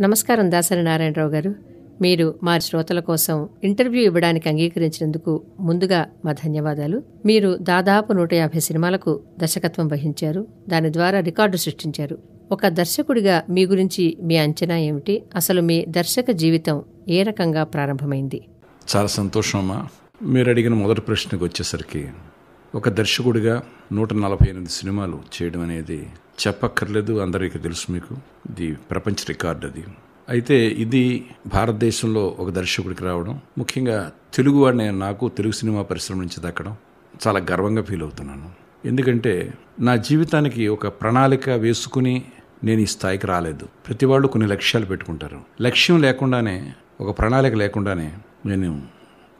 నమస్కారం దాసరి నారాయణరావు గారు. మీరు మా శ్రోతల కోసం ఇంటర్వ్యూ ఇవ్వడానికి అంగీకరించినందుకు ముందుగా మా ధన్యవాదాలు. మీరు దాదాపు నూట యాభై సినిమాలకు దర్శకత్వం వహించారు. దాని ద్వారా రికార్డు సృష్టించారు. ఒక దర్శకుడిగా మీ గురించి మీ అంచనా ఏమిటి? అసలు మీ దర్శక జీవితం ఏ రకంగా ప్రారంభమైంది? చాలా సంతోషం అమ్మా. మీరు అడిగిన మొదటి ప్రశ్నకు వచ్చేసరికి ఒక దర్శకుడిగా నూట నలభై ఎనిమిది సినిమాలు చేయడం అనేది చెప్పక్కర్లేదు అందరికీ తెలుసు మీకు. ఇది ప్రపంచ రికార్డ్ అది. అయితే ఇది భారతదేశంలో ఒక దర్శకుడికి రావడం ముఖ్యంగా తెలుగువాడిని నాకు తెలుగు సినిమా పరిశ్రమ నుంచి దక్కడం చాలా గర్వంగా ఫీల్ అవుతున్నాను. ఎందుకంటే నా జీవితానికి ఒక ప్రణాళిక వేసుకుని నేను ఈ స్థాయికి రాలేదు. ప్రతి వాళ్ళు కొన్ని లక్ష్యాలు పెట్టుకుంటారు. లక్ష్యం లేకుండానే ఒక ప్రణాళిక లేకుండానే నేను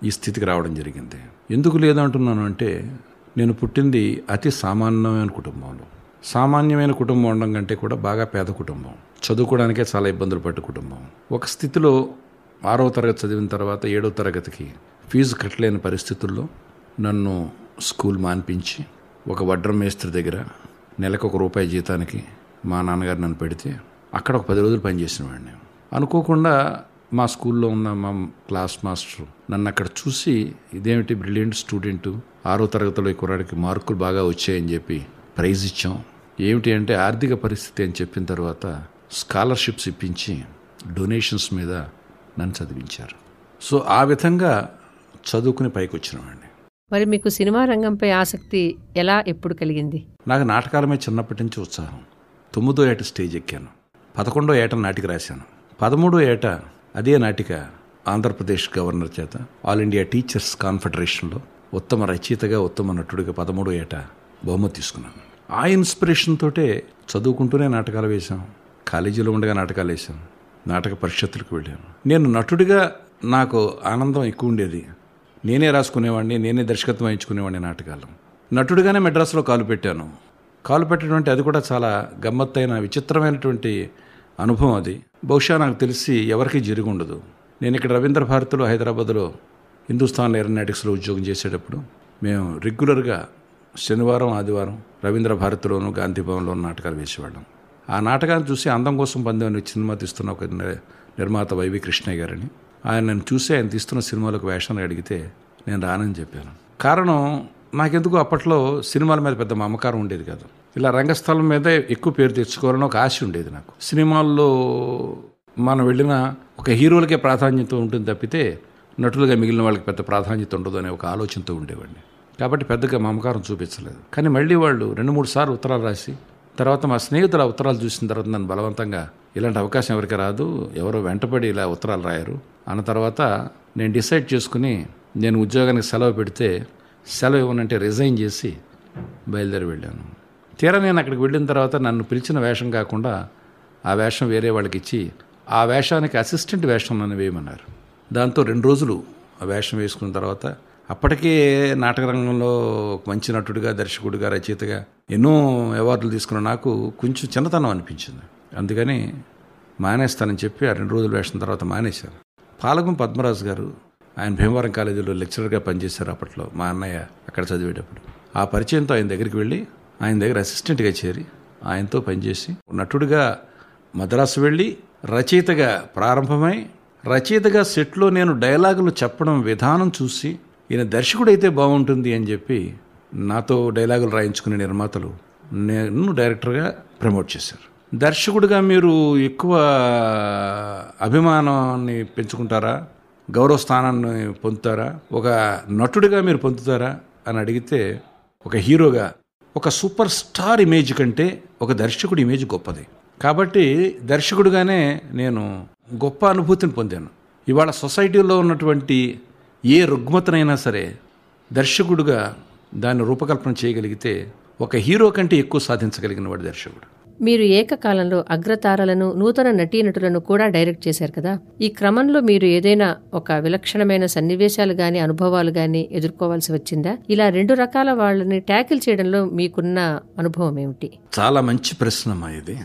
ఈ స్థితికి రావడం జరిగింది. ఎందుకు లేదంటున్నాను అంటే నేను పుట్టింది అతి సామాన్యమైన కుటుంబంలో. సామాన్యమైన కుటుంబం ఉండడం కంటే కూడా బాగా పేద కుటుంబం. చదువుకోవడానికే చాలా ఇబ్బందులు పడ్డ కుటుంబం. ఒక స్థితిలో ఆరవ తరగతి చదివిన తర్వాత ఏడవ తరగతికి ఫీజు కట్టలేని పరిస్థితుల్లో నన్ను స్కూల్ మాన్పించి ఒక వడ్రం మేస్త్రి దగ్గర నెలకు ఒక రూపాయి జీతానికి మా నాన్నగారు నన్ను పెడితే అక్కడ ఒక పది రోజులు పనిచేసిన వాడిని. అనుకోకుండా మా స్కూల్లో ఉన్న మా క్లాస్ మాస్టర్ నన్ను అక్కడ చూసి ఇదేమిటి బ్రిలియంట్ స్టూడెంట్? ఆరో తరగతిలో ఈ కుర్రాడికి మార్కులు బాగా వచ్చాయని చెప్పి ప్రైజ్ ఇచ్చాం. ఏమిటి అంటే ఆర్థిక పరిస్థితి అని చెప్పిన తర్వాత స్కాలర్షిప్స్ ఇప్పించి డొనేషన్స్ మీద నన్ను చదివించారు. సో ఆ విధంగా చదువుకుని పైకి వచ్చిన వాడిని మరి మీకు సినిమా రంగంపై ఆసక్తి ఎలా ఎప్పుడు కలిగింది? నాకు నాటకాల మీద చిన్నప్పటి నుంచి ఉత్సాహం. తొమ్మిదో ఏట స్టేజ్ ఎక్కాను. పదకొండో ఏట నాటిక రాశాను. పదమూడో ఏట అదే నాటిక ఆంధ్రప్రదేశ్ గవర్నర్ చేత ఆల్ ఇండియా టీచర్స్ కాన్ఫెడరేషన్లో ఉత్తమ రచయితగా ఉత్తమ నటుడిగా పదమూడో ఏట బహుమతి తీసుకున్నాను. ఆ ఇన్స్పిరేషన్ తోటే చదువుకుంటూనే నాటకాలు వేశాం. కాలేజీలో ఉండగా నాటకాలు వేశాం. నాటక పరిషత్తులకు వెళ్ళాను నేను నటుడిగా నాకు ఆనందం ఎక్కువ ఉండేది. నేనే రాసుకునేవాడిని నేనే దర్శకత్వం వహించుకునేవాడిని నాటకాలు. నటుడిగానే మెడ్రాస్లో కాలు పెట్టాను. కాలు పెట్టినటువంటి అది కూడా చాలా గమ్మత్తైన విచిత్రమైనటువంటి అనుభవం అది. బహుశా నాకు తెలిసి ఎవరికీ జరిగి ఉండదు నేను ఇక్కడ రవీంద్ర భారతిలో హైదరాబాద్లో హిందుస్థాన్ ఏరోనాటిక్స్లో ఉద్యోగం చేసేటప్పుడు మేము రెగ్యులర్గా శనివారం ఆదివారం రవీంద్ర భారతిలోను గాంధీ భవన్లోను నాటకాలు వేసేవాళ్ళం. ఆ నాటకాన్ని చూసి అందం కోసం పందెం సినిమా తీస్తున్న ఒక నిర్మాత వైవి కృష్ణయ్య గారని ఆయన నన్ను చూసి ఆయన తీస్తున్న సినిమాలకు వేషాన్ని అడిగితే నేను రానని చెప్పాను. కారణం నాకెందుకు అప్పట్లో సినిమాల మీద పెద్ద మమకారం ఉండేది కాదు. ఇలా రంగస్థలం మీదే ఎక్కువ పేరు తెచ్చుకోవాలని ఒక ఆశ ఉండేది నాకు. సినిమాల్లో మనం వెళ్ళిన ఒక హీరోలకే ప్రాధాన్యత ఉంటుంది తప్పితే నటులుగా మిగిలిన వాళ్ళకి పెద్ద ప్రాధాన్యత ఉండదు అనే ఒక ఆలోచనతో ఉండేవాడిని. కాబట్టి పెద్దగా మమకారం చూపించలేదు. కానీ మళ్ళీ వాళ్ళు రెండు మూడు సార్లు ఉత్తరాలు రాసి తర్వాత మా స్నేహితుల ఉత్తరాలు చూసిన తర్వాత నన్ను బలవంతంగా ఇలాంటి అవకాశం ఎవరికి రాదు ఎవరో వెంటపడి ఇలా ఉత్తరాలు రాయరు అన్న తర్వాత నేను డిసైడ్ చేసుకుని నేను ఉద్యోగానికి సెలవు పెడితే సెలవు ఇవ్వనంటే రిజైన్ చేసి బయలుదేరి వెళ్ళాను. తీరా నేను అక్కడికి వెళ్ళిన తర్వాత నన్ను పిలిచిన వేషం కాకుండా ఆ వేషం వేరే వాళ్ళకి ఇచ్చి ఆ వేషానికి అసిస్టెంట్ వేషం నన్ను వేయమన్నారు. దాంతో రెండు రోజులు ఆ వేషం వేసుకున్న తర్వాత అప్పటికే నాటక రంగంలో మంచి నటుడిగా దర్శకుడిగా రచయితగా ఎన్నో అవార్డులు తీసుకున్న నాకు కొంచెం చిన్నతనం అనిపించింది. అందుకని మానేస్తానని చెప్పి ఆ రెండు రోజులు వేసిన తర్వాత మానేశాను. పాలగం పద్మరాజు గారు ఆయన భీమవరం కాలేజీలో లెక్చరర్గా పనిచేశారు అప్పట్లో మా అన్నయ్య అక్కడ చదివేటప్పుడు. ఆ పరిచయంతో ఆయన దగ్గరికి వెళ్ళి ఆయన దగ్గర అసిస్టెంట్గా చేరి ఆయనతో పనిచేసి నటుడిగా మద్రాసు వెళ్ళి రచయితగా ప్రారంభమై రచయితగా సెట్లో నేను డైలాగులు చెప్పడం విధానం చూసి ఈయన దర్శకుడైతే బాగుంటుంది అని చెప్పి నాతో డైలాగులు రాయించుకునే నిర్మాతలు నేను డైరెక్టర్గా ప్రమోట్ చేశారు. దర్శకుడిగా మీరు ఎక్కువ అభిమానాన్ని పెంచుకుంటారా? గౌరవ స్థానాన్ని పొందుతారా? ఒక నటుడిగా మీరు పొందుతారా? అని అడిగితే ఒక హీరోగా ఒక సూపర్ స్టార్ ఇమేజ్ కంటే ఒక దర్శకుడి ఇమేజ్ గొప్పది. కాబట్టి దర్శకుడిగానే నేను గొప్ప అనుభూతిని పొందాను. ఇవాళ సొసైటీలో ఉన్నటువంటి ఏ రుగ్మతనైనా సరే దర్శకుడుగా దాన్ని రూపకల్పన చేయగలిగితే ఒక హీరో కంటే ఎక్కువ సాధించగలిగిన వాడు దర్శకుడు. మీరు ఏకకాలంలో అగ్రతారలను నూతన నటీనటులను కూడా డైరెక్ట్ చేశారు కదా. ఈ క్రమంలో మీరు ఏదైనా ఒక విలక్షణమైన సన్నివేశాలు గాని అనుభవాలు గాని ఎదుర్కోవాల్సి వచ్చిందా? ఇలా రెండు రకాల వాళ్ళని ట్యాకిల్ చేయడంలో మీకున్న అనుభవం ఏమిటి? చాలా మంచి ప్రశ్న ఇది.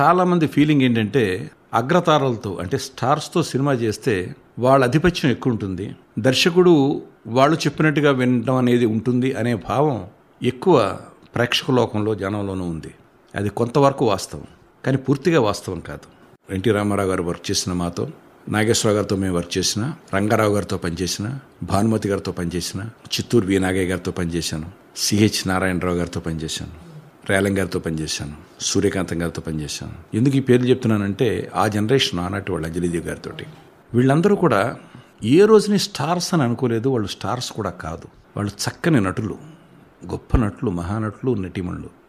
చాలా మంది ఫీలింగ్ ఏంటంటే అగ్రతారలతో అంటే స్టార్స్తో సినిమా చేస్తే వాళ్ళ ఆధిపత్యం ఎక్కువ ఉంటుంది. దర్శకుడు వాళ్ళు చెప్పినట్టుగా వినడం అనేది ఉంటుంది అనే భావం ఎక్కువ ప్రేక్షక లోకంలో జనంలోనూ ఉంది. అది కొంతవరకు వాస్తవం కానీ పూర్తిగా వాస్తవం కాదు. ఎన్టీ రామారావు గారు వర్క్ చేసిన మాతో నాగేశ్వరరావు గారితో మేము వర్క్ చేసిన రంగారావు గారితో పనిచేసిన భానుమతి గారితో పనిచేసిన చిత్తూరు వి నాగయ్య గారితో పనిచేశాను సిహెచ్ నారాయణరావు గారితో పనిచేశాను రేలం గారితో పనిచేశాను సూర్యకాంతం గారితో పనిచేశాను. ఎందుకు ఈ పేర్లు చెప్తున్నానంటే ఆ జనరేషన్ ఆనాటి వాళ్ళు అంజలిదేవి గారితో వీళ్ళందరూ కూడా ఏ రోజుని స్టార్స్ అని అనుకోలేదు వాళ్ళు స్టార్స్ కూడా కాదు. వాళ్ళు చక్కని నటులు గొప్ప నటులు మహానటులు నటిమణులు.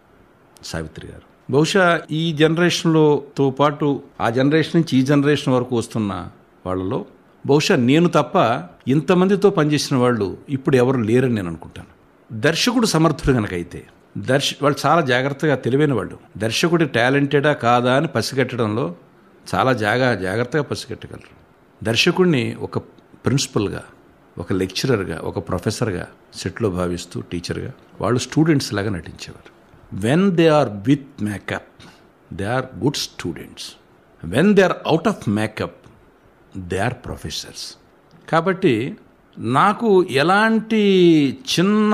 సావిత్రి గారు. బహుశా ఈ జనరేషన్లోతో పాటు ఆ జనరేషన్ నుంచి ఈ జనరేషన్ వరకు వస్తున్న వాళ్ళలో బహుశా నేను తప్ప ఇంతమందితో పనిచేసిన వాళ్ళు ఇప్పుడు ఎవరు లేరని నేను అనుకుంటాను. దర్శకుడు సమర్థుడు కనుకైతే దర్శ వాళ్ళు చాలా జాగ్రత్తగా తెలివైన వాళ్ళు. దర్శకుడి టాలెంటెడా కాదా అని పసిగట్టడంలో చాలా జాగా జాగ్రత్తగా పసిగట్టగలరు. దర్శకుడిని ఒక ప్రిన్సిపల్గా ఒక లెక్చరర్గా ఒక ప్రొఫెసర్గా సెట్లో భావిస్తూ టీచర్గా వాళ్ళు స్టూడెంట్స్ లాగా నటించేవారు. When they are with makeup they are good students when they are out of makeup they are professors కాబట్టి నాకు ఎలాంటి చిన్న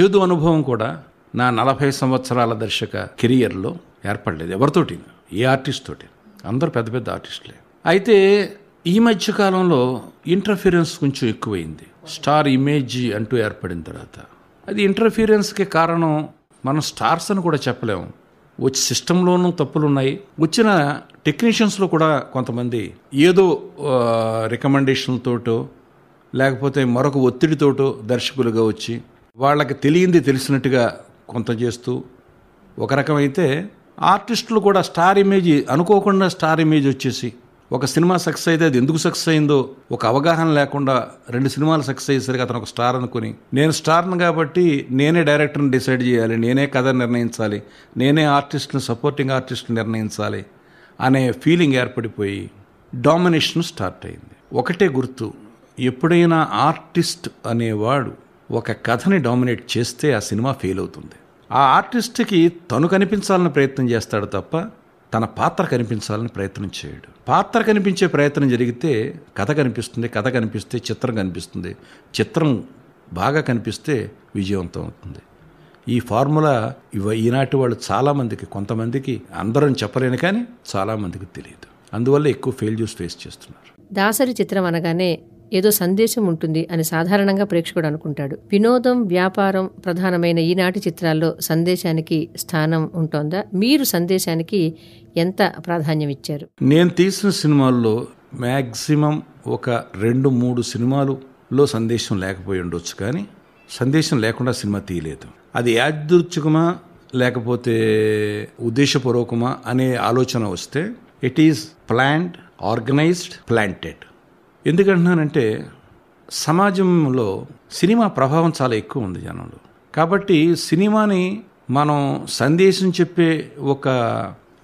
చేదు అనుభవం కూడా నా నలభై సంవత్సరాల దర్శక కెరియర్లో ఏర్పడలేదు ఎవరితోటి? ఏ ఆర్టిస్ట్ తోటి? అందరూ పెద్ద పెద్ద ఆర్టిస్టులే అయితే ఈ మధ్య కాలంలో ఇంటర్ఫీరెన్స్ కొంచెం ఎక్కువైంది. స్టార్ ఇమేజ్ అంటూ ఏర్పడిన తర్వాత. అది ఇంటర్ఫీరెన్స్కి కారణం మనం స్టార్స్ అని కూడా చెప్పలేము. వచ్చి సిస్టంలోనూ తప్పులు ఉన్నాయి వచ్చిన టెక్నీషియన్స్లో కూడా కొంతమంది ఏదో రికమెండేషన్లతోటో లేకపోతే మరొక ఒత్తిడితోటో దర్శకులుగా వచ్చి వాళ్ళకి తెలియంది తెలిసినట్టుగా కొంత చేస్తూ ఒక రకమైతే ఆర్టిస్టులు కూడా స్టార్ ఇమేజ్ అనుకోకుండా స్టార్ ఇమేజ్ వచ్చేసి ఒక సినిమా సక్సెస్ అయితే అది ఎందుకు సక్సెస్ అయిందో ఒక అవగాహన లేకుండా రెండు సినిమాలు సక్సెస్ అయ్యేసరికి అతను ఒక స్టార్ అనుకుని నేను స్టార్ను కాబట్టి నేనే డైరెక్టర్ని డిసైడ్ చేయాలి నేనే కథ నిర్ణయించాలి నేనే ఆర్టిస్ట్ని సపోర్టింగ్ ఆర్టిస్ట్ని నిర్ణయించాలి అనే ఫీలింగ్ ఏర్పడిపోయి డామినేషన్ స్టార్ట్ అయింది. ఒకటే గుర్తు ఎప్పుడైనా ఆర్టిస్ట్ అనేవాడు ఒక కథని డామినేట్ చేస్తే ఆ సినిమా ఫెయిల్ అవుతుంది. ఆ ఆర్టిస్ట్కి తను కనిపించాలని ప్రయత్నం చేస్తాడు తప్ప తన పాత్ర కనిపించాలని ప్రయత్నం చేయడు. పాత్ర కనిపించే ప్రయత్నం జరిగితే కథ కనిపిస్తుంది కథ కనిపిస్తే చిత్రం కనిపిస్తుంది చిత్రం బాగా కనిపిస్తే విజయవంతం అవుతుంది. ఈ ఫార్ములా ఇవ ఈనాటి వాళ్ళు చాలామందికి కొంతమందికి అందరం చెప్పలేను కానీ చాలామందికి తెలియదు. అందువల్ల ఎక్కువ ఫెయిల్యూర్స్ ఫేస్ చేస్తున్నారు. దాసరి చిత్రం అనగానే ఏదో సందేశం ఉంటుంది అని సాధారణంగా ప్రేక్షకుడు అనుకుంటాడు. వినోదం వ్యాపారం ప్రధానమైన ఈనాటి చిత్రాల్లో సందేశానికి స్థానం ఉంటోందా? మీరు సందేశానికి ఎంత ప్రాధాన్యం ఇచ్చారు? నేను తీసిన సినిమాల్లో మ్యాక్సిమం ఒక రెండు మూడు సినిమాలులో సందేశం లేకపోయి ఉండొచ్చు కానీ సందేశం లేకుండా సినిమా తీయలేదు. అది యాదృచ్ఛికమా లేకపోతే ఉద్దేశపూర్వకమా అనే ఆలోచన వస్తే it is plant organised planted ఎందుకంటున్నానంటే సమాజంలో సినిమా ప్రభావం చాలా ఎక్కువ ఉంది జనంలో. కాబట్టి సినిమాని మనం సందేశం చెప్పే ఒక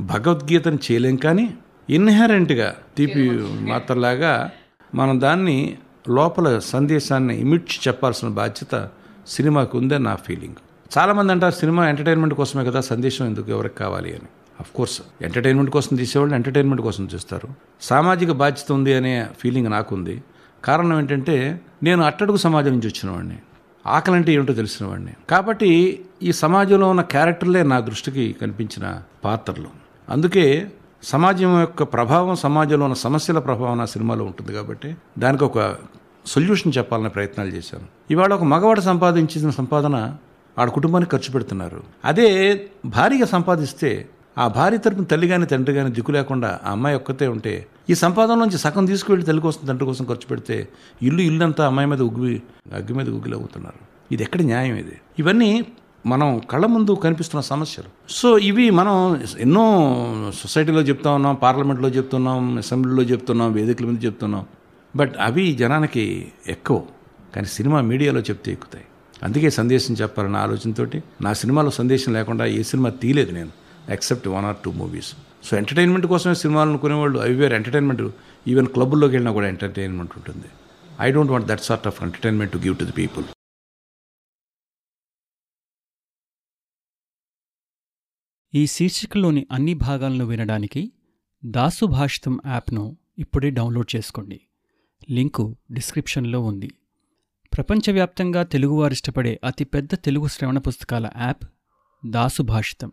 భగవద్గీతను చేయలేం కానీ ఇన్హెరెంట్గా తీపి మాత్రలాగా మనం దాన్ని లోపల సందేశాన్ని ఇమిడ్చి చెప్పాల్సిన బాధ్యత సినిమాకు ఉందని నా ఫీలింగ్. చాలామంది అంటారు సినిమా ఎంటర్టైన్మెంట్ కోసమే కదా సందేశం ఎందుకు ఎవరికి కావాలి అని. అఫ్ కోర్స్ ఎంటర్టైన్మెంట్ కోసం తీసేవాళ్ళు ఎంటర్టైన్మెంట్ కోసం చూస్తారు. సామాజిక బాధ్యత ఉంది అనే ఫీలింగ్ నాకుంది. కారణం ఏంటంటే నేను అట్టడుగు సమాజం నుంచి వచ్చిన వాడిని ఆకలి అంటే ఏమిటో తెలిసిన వాడిని కాబట్టి ఈ సమాజంలో ఉన్న క్యారెక్టర్లే నా దృష్టికి కనిపించిన పాత్రలు. అందుకే సమాజం యొక్క ప్రభావం సమాజంలో ఉన్న సమస్యల ప్రభావం నా సినిమాలో ఉంటుంది కాబట్టి దానికి ఒక సొల్యూషన్ చెప్పాలనే ప్రయత్నాలు చేశాను. ఇవాళ ఒక మగవాడు సంపాదించిన సంపాదన ఆడ కుటుంబానికి ఖర్చు పెడుతున్నారు. అదే భారీగా సంపాదిస్తే ఆ భార్య తరపున తల్లి కానీ తండ్రి కానీ దిక్కు లేకుండా ఆ అమ్మాయి ఒక్కతే ఉంటే ఈ సంపాదన నుంచి సగం తీసుకువెళ్ళి తల్లి కోసం తండ్రి కోసం ఖర్చు పెడితే ఇల్లు ఇల్లంతా అమ్మాయి మీద ఉగ్గి అగ్గి మీద ఉగ్గిలవుతున్నారు. ఇది ఎక్కడ న్యాయం ఇది? ఇవన్నీ మనం కళ్ళ ముందు కనిపిస్తున్న సమస్యలు. సో ఇవి మనం ఎన్నో సొసైటీలో చెప్తా ఉన్నాం పార్లమెంట్లో చెప్తున్నాం అసెంబ్లీలో చెప్తున్నాం వేదికల మీద చెప్తున్నాం బట్ అవి జనానికి ఎక్కువ. కానీ సినిమా మీడియాలో చెప్తే ఎక్కుతాయి. అందుకే సందేశం చెప్పాలన్న ఆలోచనతోటి నా సినిమాలో సందేశం లేకుండా ఏ సినిమా తీయలేదు నేను. Except one or two movies so entertainment కోసమే సినిమాలు అనుకునేవాళ్ళు అవి వేరు ఎంటర్టైన్మెంట్ ఈవెన్ క్లబ్బుల్లోకి వెళ్ళినా కూడా ఎంటర్టైన్మెంట్ ఉంటుంది I don't want that sort of entertainment to give to the people ఈ శీర్షికలోని అన్ని భాగాలను వినడానికి దాసు భాషితం యాప్ను ఇప్పుడే డౌన్లోడ్ చేసుకోండి. లింకు డిస్క్రిప్షన్లో ఉంది. ప్రపంచవ్యాప్తంగా తెలుగువారు ఇష్టపడే అతిపెద్ద తెలుగు శ్రవణ పుస్తకాల యాప్ దాసు భాషితం.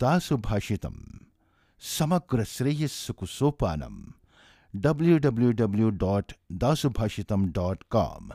दासुभाषितं सोपान W W W dot Dasubhashitam dot com